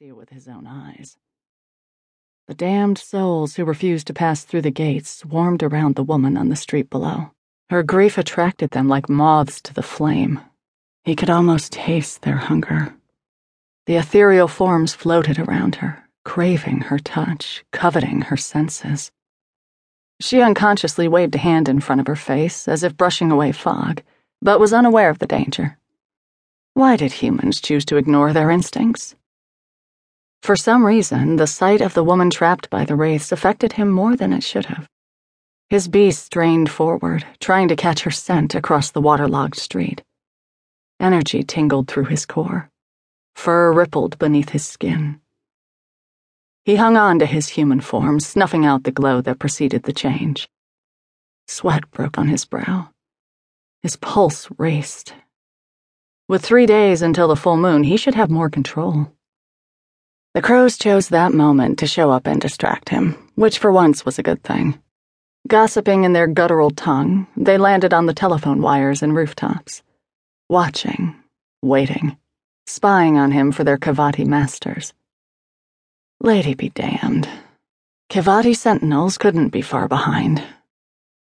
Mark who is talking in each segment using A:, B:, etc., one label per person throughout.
A: see it with his own eyes. The damned souls who refused to pass through the gates swarmed around the woman on the street below. Her grief attracted them like moths to the flame. He could almost taste their hunger. The ethereal forms floated around her, craving her touch, coveting her senses. She unconsciously waved a hand in front of her face, as if brushing away fog, but was unaware of the danger. Why did humans choose to ignore their instincts? For some reason, the sight of the woman trapped by the wraiths affected him more than it should have. His beast strained forward, trying to catch her scent across the waterlogged street. Energy tingled through his core. Fur rippled beneath his skin. He hung on to his human form, snuffing out the glow that preceded the change. Sweat broke on his brow. His pulse raced. With three days until the full moon, he should have more control. The crows chose that moment to show up and distract him, which for once was a good thing. Gossiping in their guttural tongue, they landed on the telephone wires and rooftops, watching, waiting, spying on him for their Kivati masters. Lady be damned. Kivati sentinels couldn't be far behind.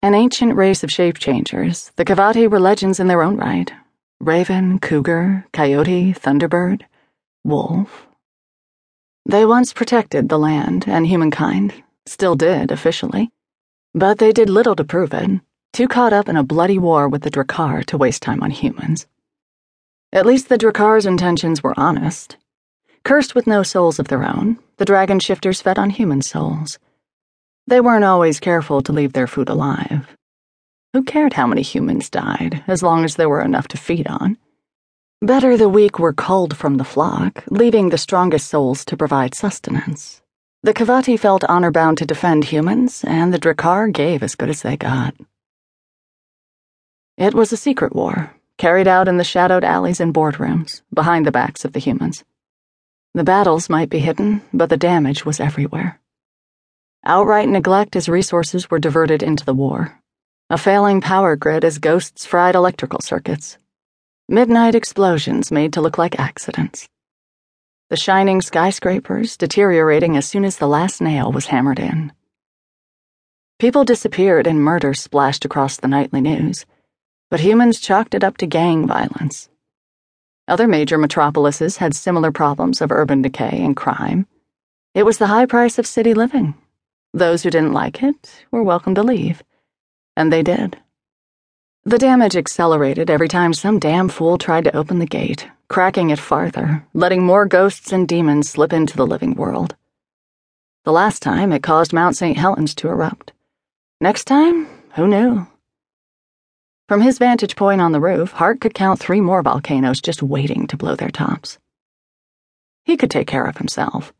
A: An ancient race of shape changers, the Kivati were legends in their own right. Raven, cougar, coyote, thunderbird, wolf. They once protected the land and humankind, still did officially, but they did little to prove it, too caught up in a bloody war with the Drekar to waste time on humans. At least the Drekar's intentions were honest. Cursed with no souls of their own, the dragon shifters fed on human souls. They weren't always careful to leave their food alive. Who cared how many humans died, as long as there were enough to feed on? Better the weak were culled from the flock, leaving the strongest souls to provide sustenance. The Kivati felt honor bound to defend humans, and the Drekar gave as good as they got. It was a secret war, carried out in the shadowed alleys and boardrooms, behind the backs of the humans. The battles might be hidden, but the damage was everywhere. Outright neglect as resources were diverted into the war. A failing power grid as ghosts fried electrical circuits Midnight explosions made to look like accidents. The shining skyscrapers deteriorating as soon as the last nail was hammered in. People disappeared and murder splashed across the nightly news, but humans chalked it up to gang violence. Other major metropolises had similar problems of urban decay and crime. It was the high price of city living. Those who didn't like it were welcome to leave. And they did. The damage accelerated every time some damn fool tried to open the gate, cracking it farther, letting more ghosts and demons slip into the living world. The last time, it caused Mount St. Helens to erupt. Next time, who knew? From his vantage point on the roof, Hart could count three more volcanoes just waiting to blow their tops. He could take care of himself.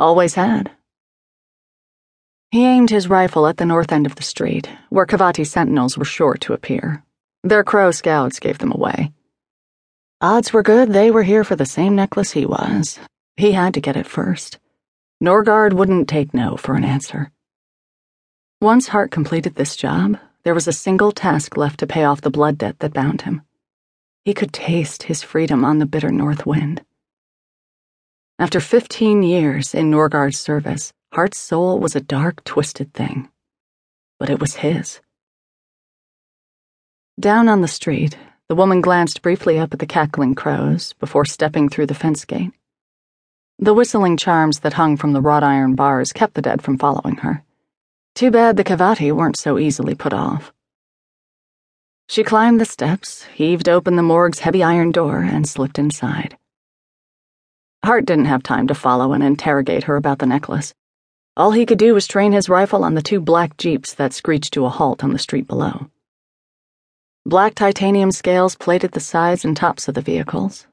A: Always had. He aimed his rifle at the north end of the street, where Kivati sentinels were sure to appear. Their crow scouts gave them away. Odds were good they were here for the same necklace he was. He had to get it first. Norgard wouldn't take no for an answer. Once Hart completed this job, there was a single task left to pay off the blood debt that bound him. He could taste his freedom on the bitter north wind. After 15 years in Norgard's service, Hart's soul was a dark, twisted thing, but it was his. Down on the street, the woman glanced briefly up at the cackling crows before stepping through the fence gate. The whistling charms that hung from the wrought iron bars kept the dead from following her. Too bad the Kivati weren't so easily put off. She climbed the steps, heaved open the morgue's heavy iron door, and slipped inside. Hart didn't have time to follow and interrogate her about the necklace. All he could do was train his rifle on the two black jeeps that screeched to a halt on the street below. Black titanium scales plated the sides and tops of the vehicles.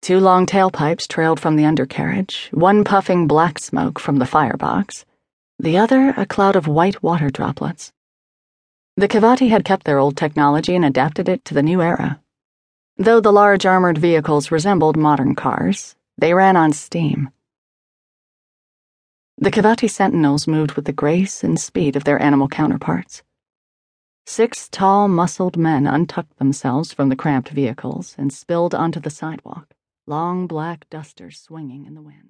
A: Two long tailpipes trailed from the undercarriage, one puffing black smoke from the firebox, the other a cloud of white water droplets. The Kivati had kept their old technology and adapted it to the new era. Though the large armored vehicles resembled modern cars, they ran on steam. The Kivati sentinels moved with the grace and speed of their animal counterparts. Six tall, muscled men untucked themselves from the cramped vehicles and spilled onto the sidewalk, long black dusters swinging in the wind.